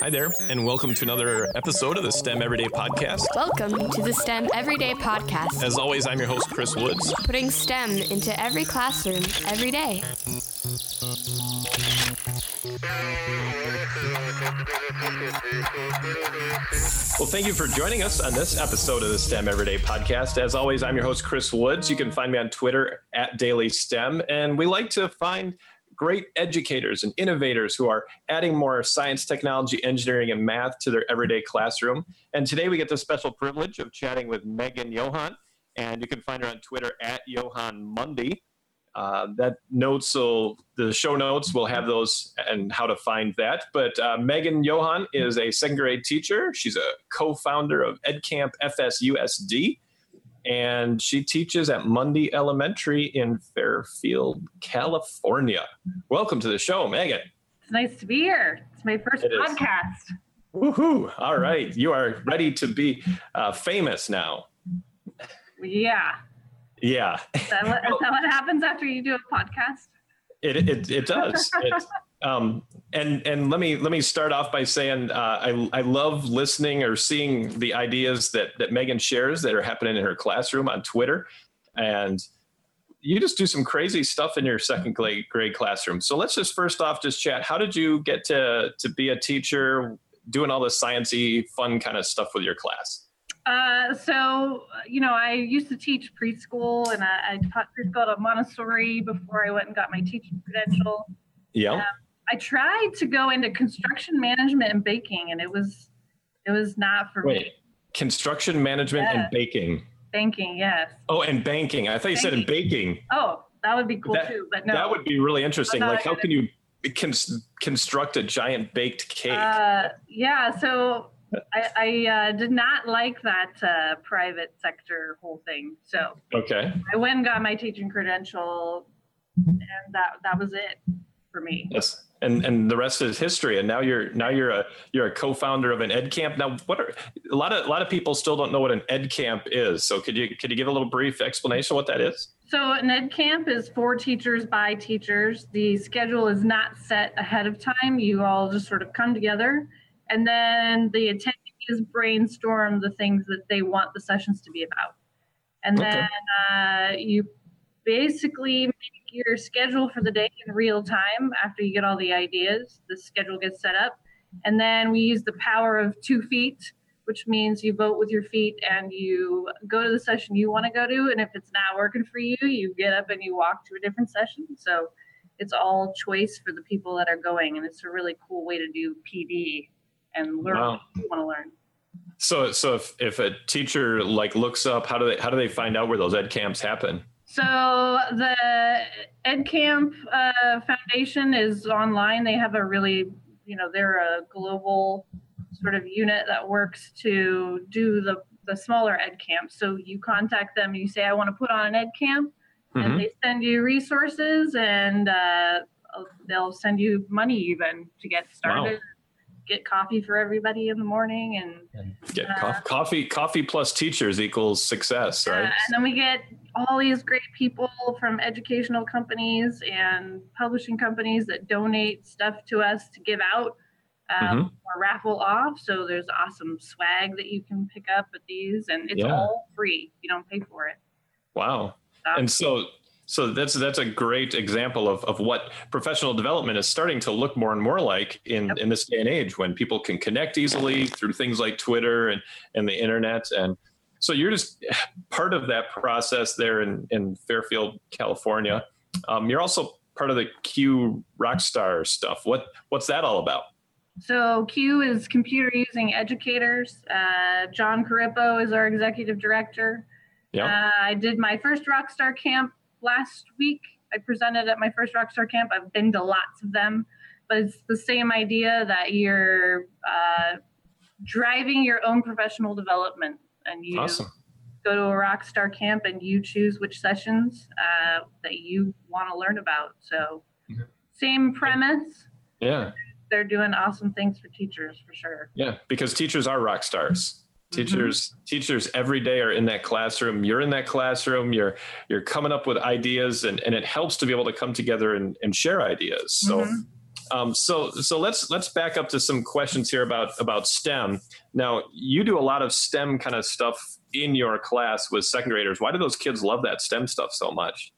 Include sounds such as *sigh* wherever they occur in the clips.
Hi there, and welcome to another episode of the STEM Everyday Podcast. Welcome to the STEM Everyday Podcast, As always, I'm your host, Chris Woods. putting STEM into every classroom every day. Well, thank you for joining us on this episode of the STEM Everyday Podcast. As always, I'm your host, Chris Woods. You can find me on Twitter at Daily STEM, and we like to find great educators and innovators who are adding more science, technology, engineering, and math to their everyday classroom. And today we get the special privilege of chatting with Megan Johann, and you can find her on Twitter at Johann Mundy. Uh, that notes will the show notes will have those and how to find that. But uh, Megan Johann is a second grade teacher. She's a co-founder of EdCamp FSUSD, and she teaches at Mundy Elementary in Fairfield, California. Welcome to the show, Megan. It's nice to be here. It's my first It is. podcast. Woohoo! All right, you are ready to be uh, famous now. Yeah. Yeah, Is that, what, is that what happens after you do a podcast? It it, it does. It, *laughs* um, and and let me let me start off by saying uh, I I love listening or seeing the ideas that that Megan shares that are happening in her classroom on Twitter, and you just do some crazy stuff in your second grade grade classroom. So let's just first off just chat. How did you get to to be a teacher, doing all this sciency fun kind of stuff with your class? Uh, so, you know, I used to teach preschool and I, I taught preschool at a Montessori before I went and got my teaching credential. Yeah. I tried to go into construction management and baking and it was, it was not for Wait, me. construction management Yeah. and baking. Banking, yes. Oh, and banking. I thought you said in baking. Oh, that would be cool That- too, but no. That would be really interesting. Like, how can you cons- construct a giant baked cake? Uh, yeah, so I, I uh, did not like that uh, private sector whole thing. So okay, I went and got my teaching credential, and that that was it for me. yes, and and the rest is history. And now you're now you're a you're a co-founder of an ed camp. Now, what are a lot of a lot of people still don't know what an ed camp is. So could you could you give a little brief explanation of what that is? So an ed camp is for teachers by teachers. The schedule is not set ahead of time. You all just sort of come together, and then the attendees brainstorm the things that they want the sessions to be about, and Okay. then uh, you basically make your schedule for the day in real time after you get all the ideas. The schedule gets set up, and then we use the power of two feet which means you vote with your feet and you go to the session you want to go to. And if it's not working for you, you get up and you walk to a different session. So it's all choice for the people that are going. And it's a really cool way to do PD and learn Wow. what you want to learn. So so if if a teacher like looks up, how do they how do they find out where those ed camps happen? So the EdCamp uh, Foundation is online. They have a really, you know, they're a global sort of unit that works to do the the smaller ed camps. So you contact them, you say, I want to put on an ed camp, Mhm. and they send you resources and uh, they'll send you money even to get started. Get coffee for everybody in the morning, and Get Uh, coffee, coffee coffee plus teachers equals success, Uh, right? and then we get all these great people from educational companies and publishing companies that donate stuff to us to give out um, Mm-hmm. or raffle off. So there's awesome swag that you can pick up at these, and it's Yeah. all free. You don't pay for it. Wow. And so so that's that's a great example of, of what professional development is starting to look more and more like in, Yep. in this day and age when people can connect easily through things like Twitter and, and the internet. And so you're just *laughs* part of that process there in, in Fairfield, California. Um, you're also part of the CUE Rockstar stuff. What what's that all about? So CUE is computer using educators. Uh, Jon Corippo is our executive director. Yeah. Uh, I did my first Rockstar camp last week. I presented at my first Rockstar camp. I've been to lots of them, but it's the same idea that you're uh, driving your own professional development and you Awesome. go to a Rockstar camp and you choose which sessions uh, that you want to learn about. So, Mhm. same premise. Yeah. They're doing awesome things for teachers for sure. Yeah, because teachers are rock stars. Teachers, teachers every day are in that classroom. You're in that classroom. You're you're coming up with ideas, and, and it helps to be able to come together and, and share ideas. So, Mhm. Um, so so let's let's back up to some questions here about about STEM. Now you do a lot of STEM kind of stuff in your class with second graders. Why do those kids love that STEM stuff so much?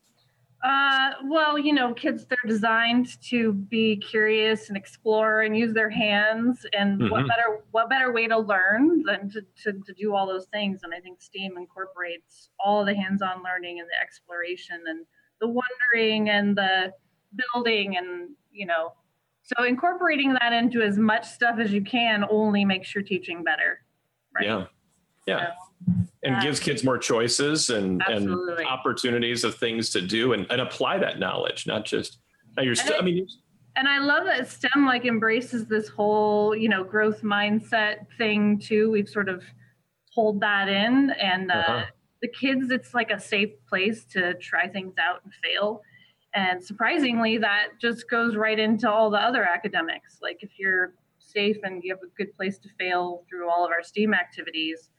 Uh, well, you know, kids they're designed to be curious and explore and use their hands. And mm-hmm. what better what better way to learn than to, to, to do all those things? And I think STEAM incorporates all the hands-on learning and the exploration and the wondering and the building and you know, so incorporating that into as much stuff as you can only makes your teaching better. Right? Yeah. Yeah. So, and gives kids more choices and, and opportunities of things to do and, and apply that knowledge, not just you're still, I mean, and I love that STEM like embraces this whole, you know, growth mindset thing too. We've sort of pulled that in and uh, uh-huh. the kids, it's like a safe place to try things out and fail. And surprisingly, that just goes right into all the other academics. Like if you're safe and you have a good place to fail through all of our STEAM activities,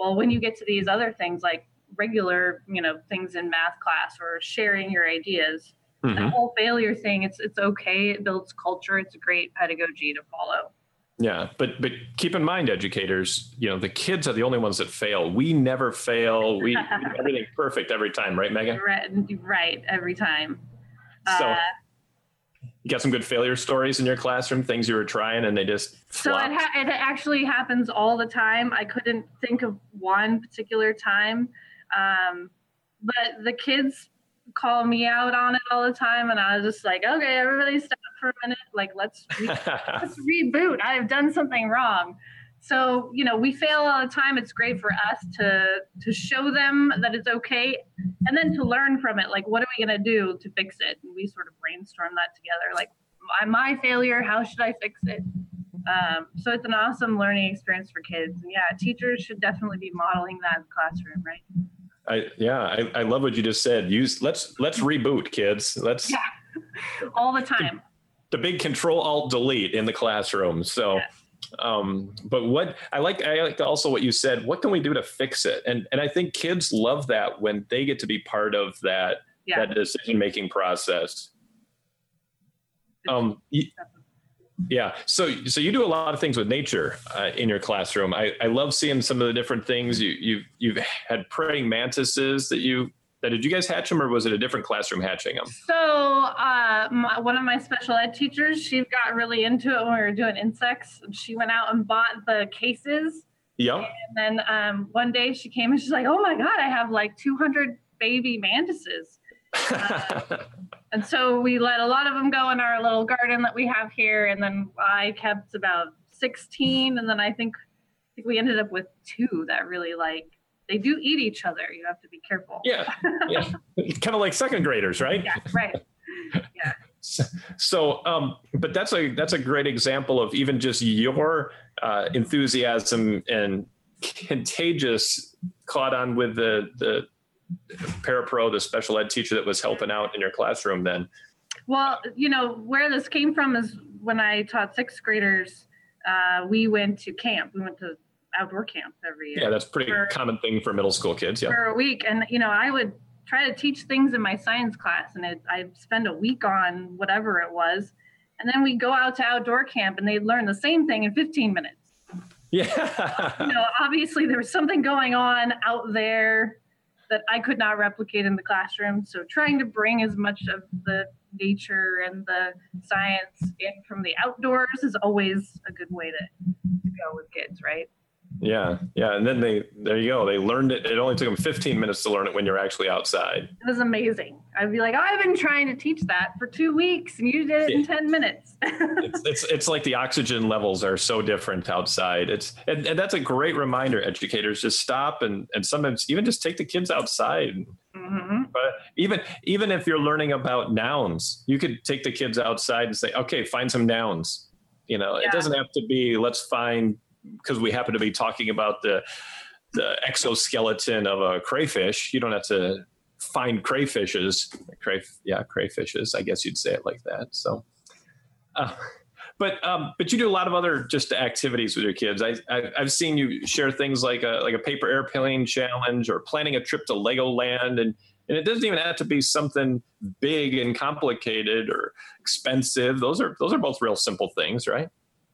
well, when you get to these other things like regular, you know, things in math class or sharing your ideas, mm-hmm. the whole failure thing, it's it's okay. It builds culture. It's a great pedagogy to follow. Yeah, but but keep in mind, educators, you know, the kids are the only ones that fail. We never fail. We, *laughs* everything perfect every time, right, Megan? Right, right, every time. So, uh, you got some good failure stories in your classroom, things you were trying and they just so it, ha- it actually happens all the time. I couldn't think of one particular time, um, but the kids call me out on it all the time, and I was just like, okay, everybody stop for a minute. Like let's re- *laughs* let's reboot. I've done something wrong. So you know we fail all the time. It's great for us to to show them that it's okay, and then to learn from it. Like what are we gonna do to fix it? And we sort of brainstorm that together. Like my, my failure, how should I fix it? Um, so it's an awesome learning experience for kids. And yeah, teachers should definitely be modeling that in the classroom, right? I yeah, I, I love what you just said. Use let's let's reboot, kids. Let's yeah, *laughs* all the time. The, the big Control Alt Delete in the classroom. So. Um, but what I like, I like also what you said. What can we do to fix it? And and I think kids love that when they get to be part of that yeah. that decision making process. Um, yeah. So so you do a lot of things with nature uh, in your classroom. I, I love seeing some of the different things you you've you've had praying mantises that you That, did you guys hatch them or was it a different classroom hatching them? So uh, my, one of my special ed teachers, she got really into it when we were doing insects. She went out and bought the cases. Yep. And then um, one day she came and she's like, "Oh my god, I have like 200 baby mantises." Uh, *laughs* and so we let a lot of them go in our little garden that we have here, and then I kept about 16, and then I think I think we ended up with two that really like they do eat each other. You have to be careful. Yeah, yeah. *laughs* kind of like second graders, right? Yeah, right. Yeah. So, um, but that's a that's a great example of even just your uh, enthusiasm and contagious caught on with the the parapro, the special ed teacher that was helping out in your classroom. Then, well, you know where this came from is when I taught sixth graders. Uh, we went to camp. We went to outdoor camp every year. Yeah, that's pretty for, common thing for middle school kids. Yeah, for a week, and you know, I would try to teach things in my science class, and it, I'd spend a week on whatever it was, and then we go out to outdoor camp, and they'd learn the same thing in 15 minutes. Yeah, you know, obviously there was something going on out there that I could not replicate in the classroom. So trying to bring as much of the nature and the science in from the outdoors is always a good way to, to go with kids, right? Yeah, yeah, and then they there you go. They learned it. It only took them 15 minutes to learn it when you're actually outside. It was amazing. I'd be like, oh, I've been trying to teach that for two weeks, and you did it in 10 minutes. *laughs* it's, it's it's like the oxygen levels are so different outside. It's and, and that's a great reminder. Educators just stop and and sometimes even just take the kids outside. Mm-hmm. But even even if you're learning about nouns, you could take the kids outside and say, okay, find some nouns. You know, yeah. it doesn't have to be let's find because we happen to be talking about the the exoskeleton of a crayfish. You don't have to find crayfishes. Cray, yeah, crayfishes. I guess you'd say it like that. So, uh, but um, but you do a lot of other just activities with your kids. I, I have seen you share things like a like a paper airplane challenge or planning a trip to Legoland and And it doesn't even have to be something big and complicated or expensive. Those are those are both real simple things, right?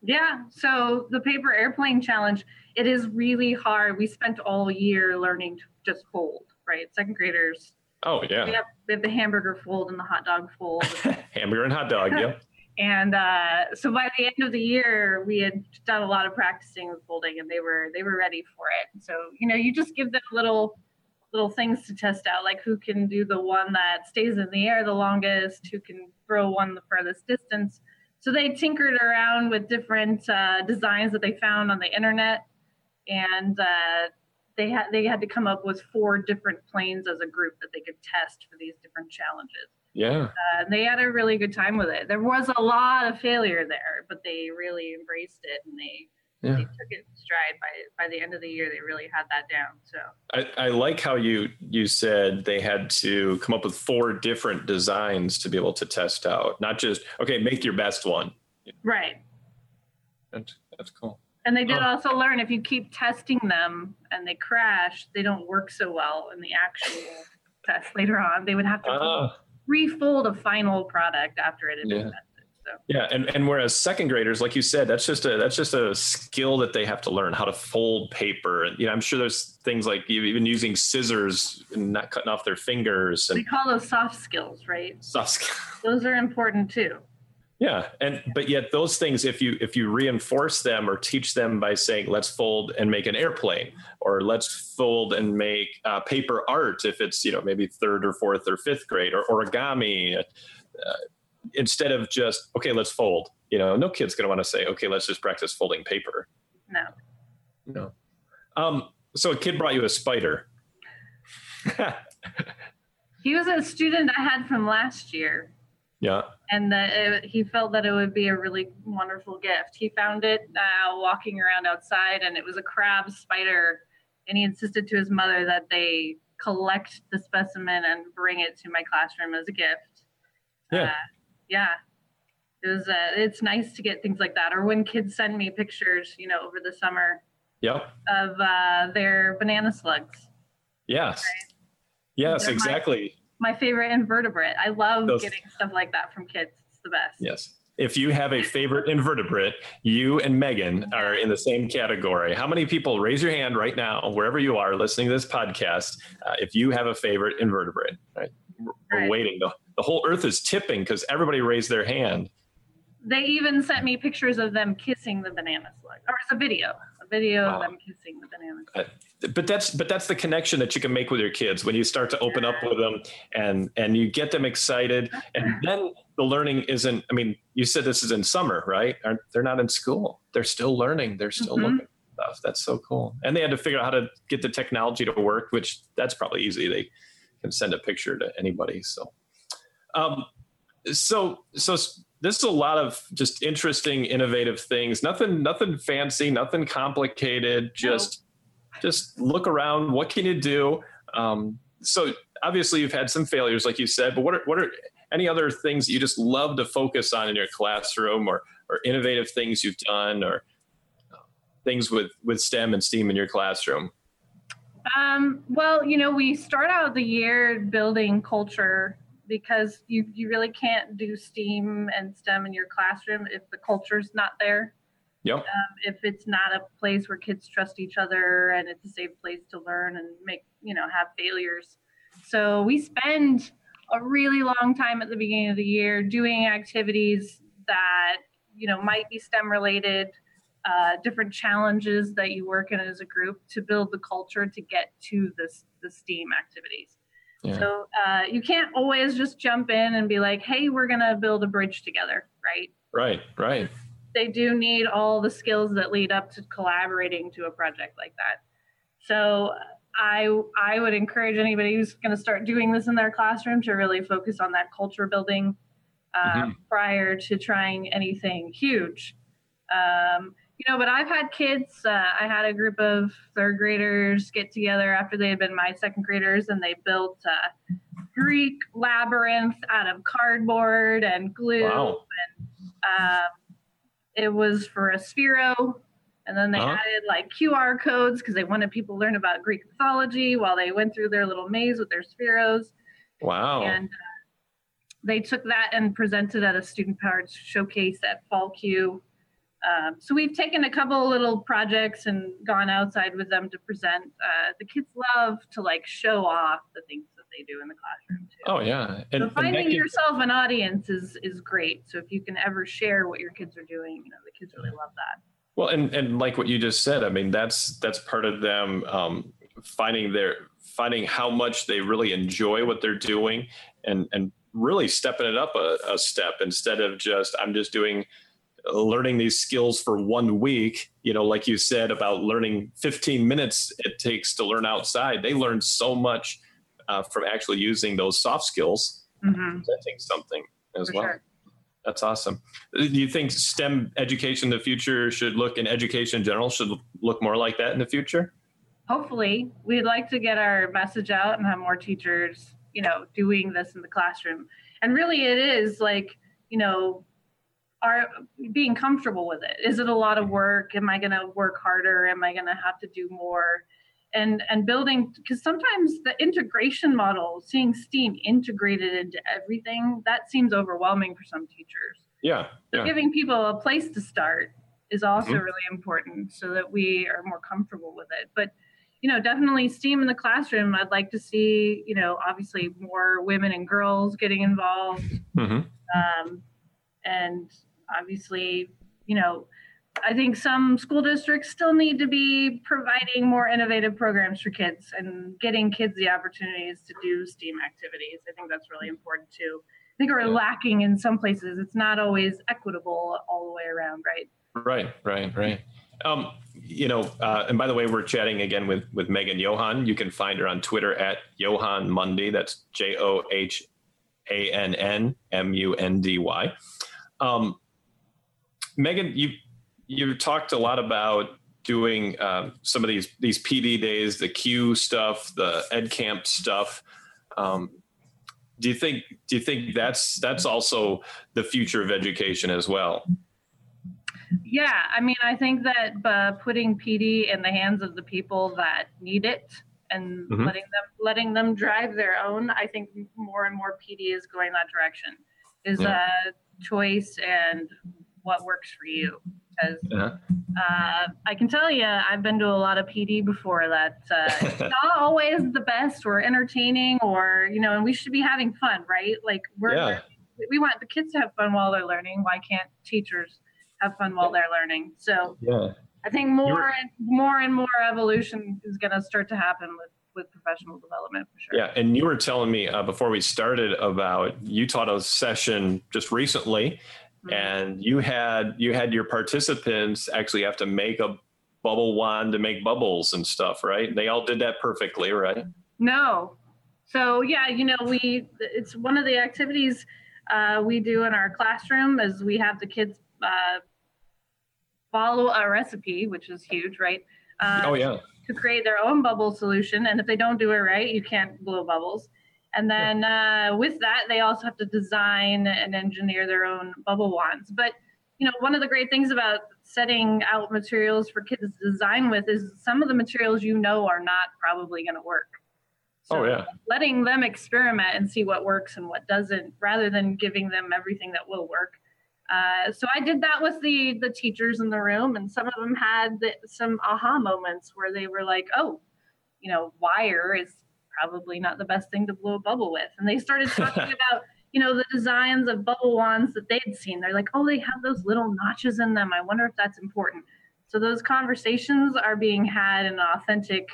Yeah. So the paper airplane challenge, it is really hard. We spent all year learning to just fold, right? Second graders. Oh yeah. We have, we have the hamburger fold and the hot dog fold. *laughs* Hamburger and hot dog, yep. *laughs* and uh, so by the end of the year, we had done a lot of practicing with folding, and they were they were ready for it. So you know, you just give them little little things to test out, like who can do the one that stays in the air the longest, who can throw one the furthest distance. So they tinkered around with different uh, designs that they found on the internet, and uh, they had they had to come up with four different planes as a group that they could test for these different challenges. Yeah. Uh, they had a really good time with it. There was a lot of failure there, but they really embraced it and they Yeah. they took it in stride. By by the end of the year, they really had that down. So I, I like how you you said they had to come up with four different designs to be able to test out, not just okay, make your best one. right. That's, that's cool. And they did Oh. also learn if you keep testing them and they crash, they don't work so well in the actual test later on. They would have to Ah, refold a final product after it had been Yeah. tested. So yeah, and and whereas second graders, like you said, that's just a that's just a skill that they have to learn how to fold paper, and you know, I'm sure there's things like even using scissors and not cutting off their fingers And we call those soft skills, right? stuff. *laughs* Those are important too. Yeah, and but yet those things, if you if you reinforce them or teach them by saying, "Let's fold and make an airplane," or "Let's fold and make uh, paper art," if it's you know maybe third or fourth or fifth grade, or origami, uh, instead of just okay, let's fold. You know, no kid's going to want to say, "Okay, let's just practice folding paper." No. No. Um. So a kid brought you a spider. *laughs* He was a student I had from last year. yeah. and that it, he felt that it would be a really wonderful gift. He found it uh, walking around outside, and it was a crab spider. And he insisted to his mother that they collect the specimen and bring it to my classroom as a gift. Yeah. Uh, yeah. It was. Uh, it's nice to get things like that, or when kids send me pictures, you know, over the summer Yep. of uh, their banana slugs. Yes. Yes. They're Exactly. My favorite invertebrate. I love Those- getting stuff like that from kids. It's the best. Yes. If you have a favorite invertebrate, you and Megan are in the same category. How many people raise your hand right now, wherever you are listening to this podcast, uh, if you have a favorite invertebrate? Right. We're, Right. waiting. The, the whole earth is tipping because everybody raised their hand. They even sent me pictures of them kissing the banana slug, or it's a video, a video Wow. of them kissing the banana slug. But that's but that's the connection that you can make with your kids when you start to open up with them and and you get them excited and *laughs* then the learning isn't I mean you said this is in summer right Aren't, they're not in school they're still learning they're still Mhm. looking at stuff that's so cool and they had to figure out how to get the technology to work which that's probably easy they can send a picture to anybody so um so so this is a lot of just interesting innovative things. Nothing nothing fancy nothing complicated. Just just look around. What can you do? Um, so obviously you've had some failures like you said but what are what are any other things that you just love to focus on in your classroom or or innovative things you've done or uh, things with with stem and steam in your classroom? Um, well, you know, we start out the year building culture because you, you really can't do STEAM and STEM in your classroom if the culture's not there. yep Um, if it's not a place where kids trust each other and it's a safe place to learn and make, you know, have failures. So we spend a really long time at the beginning of the year doing activities that, you know, might be STEM related, uh, different challenges that you work in as a group to build the culture to get to this, the STEAM activities. Yeah. So uh, you can't always just jump in and be like, hey, we're going to build a bridge together, right? right right they do need all the skills that lead up to collaborating to a project like that. So I I would encourage anybody who's going to start doing this in their classroom to really focus on that culture building uh, Mhm. prior to trying anything huge. Um, you know, but I've had kids. Uh, I had a group of third graders get together after they had been my second graders, and they built a Greek labyrinth out of cardboard and glue. wow Um, it was for a Sphero, and then they Uh-huh. added like QR codes because they wanted people to learn about Greek mythology while they went through their little maze with their Spheros. Wow. And uh, they took that and presented at a student powered showcase at Fall CUE. Um, so we've taken a couple little projects and gone outside with them to present. Uh, the kids love to like show off the things that they do in the classroom too. Oh yeah. And, so finding and yourself an audience is is great. So if you can ever share what your kids are doing, you know, the kids really love that. Well, and and like what you just said, I mean, that's that's part of them um, finding their finding how much they really enjoy what they're doing, and and really stepping it up a, a step instead of just I'm just doing learning these skills for one week you know like you said about learning 15 minutes it takes to learn outside they learn so much uh, from actually using those soft skills. Mm-hmm. presenting something as for well. sure. that's awesome. Do you think stem education in the future should look in education in general should look more like that in the future? Hopefully. We'd like to get our message out and have more teachers you know doing this in the classroom. And really it is like you know are being comfortable with it. Is it a lot of work? Am i going to work harder? Am i going to have to do more? And and building because sometimes the integration model seeing steam integrated into everything that seems overwhelming for some teachers. Yeah, yeah. giving people a place to start is also mm-hmm. really important so that we are more comfortable with it. But you know definitely steam in the classroom. I'd like to see you know obviously more women and girls getting involved. Mm-hmm. um, and obviously you know I think some school districts still need to be providing more innovative programs for kids and getting kids the opportunities to do STEAM activities. I think that's really important too. I think we're lacking in some places. It's not always equitable all the way around, right? Right, right, right. Um, you know, uh, and by the way, we're chatting again with with Megan Johann. You can find her on Twitter at Johann Mundy. That's J O H A N N M U N D Y. Um, Megan, you you've talked a lot about doing um, some of these these PD days, the CUE stuff, the Ed Camp stuff. Um, do you think do you think that's that's also the future of education as well? Yeah, I mean, I think that uh, putting PD in the hands of the people that need it and mm-hmm. letting them letting them drive their own, I think more and more PD is going that direction. Is yeah. a choice and what works for you because uh-huh. uh, I can tell you, I've been to a lot of PD before that uh, *laughs* not always the best or entertaining or, you know, and we should be having fun, right? Like we're, yeah. we want the kids to have fun while they're learning. Why can't teachers have fun while they're learning? So yeah. I think more and more and more evolution is going to start to happen with with professional development for sure. Yeah, and you were telling me uh, before we started about you taught a session just recently Mm-hmm. and you had you had your participants actually have to make a bubble wand to make bubbles and stuff right? They all did that perfectly right? No. So yeah you know we it's one of the activities uh, we do in our classroom is we have the kids uh, follow a recipe which is huge right? Uh, oh yeah to create their own bubble solution and if they don't do it right you can't blow bubbles and then uh, with that, they also have to design and engineer their own bubble wands. But you know, one of the great things about setting out materials for kids to design with is some of the materials you know are not probably going to work. So oh yeah. Letting them experiment and see what works and what doesn't, rather than giving them everything that will work. Uh, so I did that with the the teachers in the room, and some of them had the, some aha moments where they were like, "Oh, you know, wire is probably not the best thing to blow a bubble with. And they started *laughs* talking about, you know, the designs of bubble wands that they'd seen. They're like, oh, they have those little notches in them. I wonder if that's important. So those conversations are being had in an authentic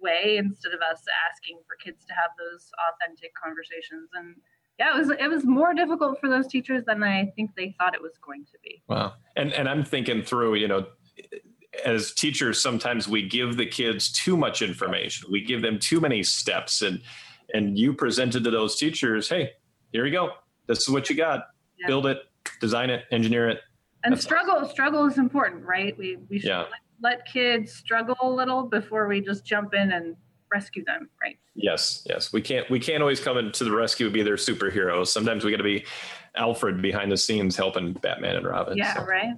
way instead of us asking for kids to have those authentic conversations. And yeah, it was it was more difficult for those teachers than I think they thought it was going to be. Wow. And and I'm thinking through, you know, as teachers sometimes we give the kids too much information we give them too many steps and and you presented to those teachers hey here you go this is what you got yeah. build it design it engineer it and That's struggle awesome. struggle is important right we we should yeah. let, let kids struggle a little before we just jump in and rescue them right yes yes we can't we can't always come into the rescue and be their superheroes sometimes we got to be alfred behind the scenes helping batman and robin yeah so. right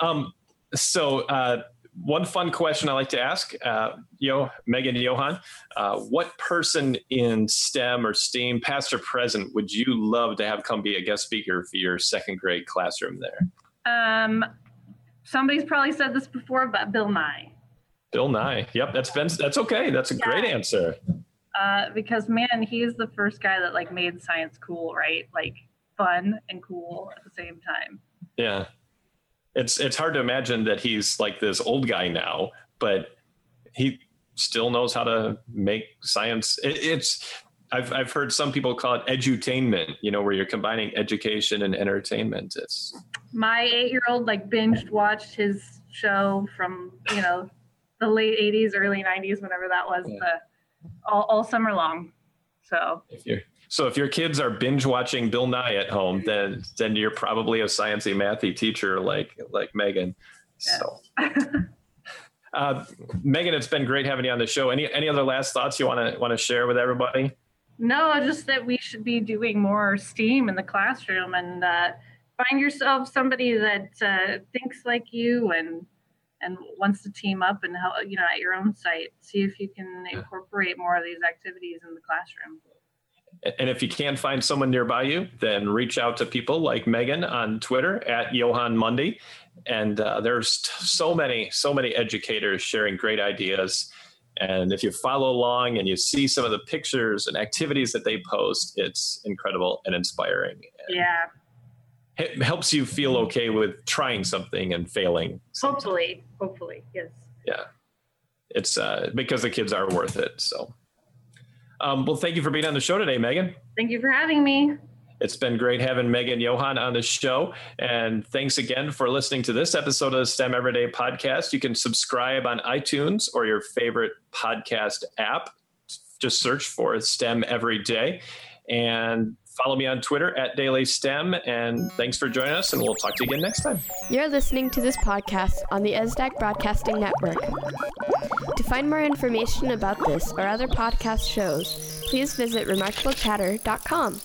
um so uh, one fun question I like to ask, uh, Yo, Megan Johann, uh, what person in STEM or STEAM, past or present, would you love to have come be a guest speaker for your second grade classroom there? Um, somebody's probably said this before, but Bill Nye. Bill Nye. Yep, that's been that's okay. That's a yeah. great answer. Uh, because man, he's the first guy that like made science cool, right? Like fun and cool at the same time. Yeah it's it's hard to imagine that he's like this old guy now, but he still knows how to make science. It, it's I've I've heard some people call it edutainment, you know, where you're combining education and entertainment. It's my eight year old like binged watched his show from, you know, the late eighties, early nineties, whenever that was, yeah. the, all, all summer long. So if you're so if your kids are binge watching Bill Nye at home, then then you're probably a sciencey mathy teacher like like Megan. So *laughs* uh, Megan, it's been great having you on the show. Any any other last thoughts you want to want to share with everybody? No, just that we should be doing more STEAM in the classroom and uh, find yourself somebody that uh, thinks like you and and wants to team up and help you know at your own site. See if you can incorporate more of these activities in the classroom. And if you can't find someone nearby you, then reach out to people like Megan on Twitter at Johann Mundy. And uh, there's so many, so many educators sharing great ideas. And if you follow along and you see some of the pictures and activities that they post, it's incredible and inspiring. And yeah. It helps you feel okay with trying something and failing. Hopefully, hopefully, yes. Yeah. It's uh, because the kids are worth it. So. Um, well, thank you for being on the show today, Megan. Thank you for having me. It's been great having Megan Johann on the show. And thanks again for listening to this episode of the STEM Everyday podcast. You can subscribe on iTunes or your favorite podcast app. Just search for STEM Every Day. And follow me on Twitter at Daily STEM. And thanks for joining us, and we'll talk to you again next time. You're listening to this podcast on the ESDAC Broadcasting Network. To find more information about this or other podcast shows, please visit remarkablechatter.com.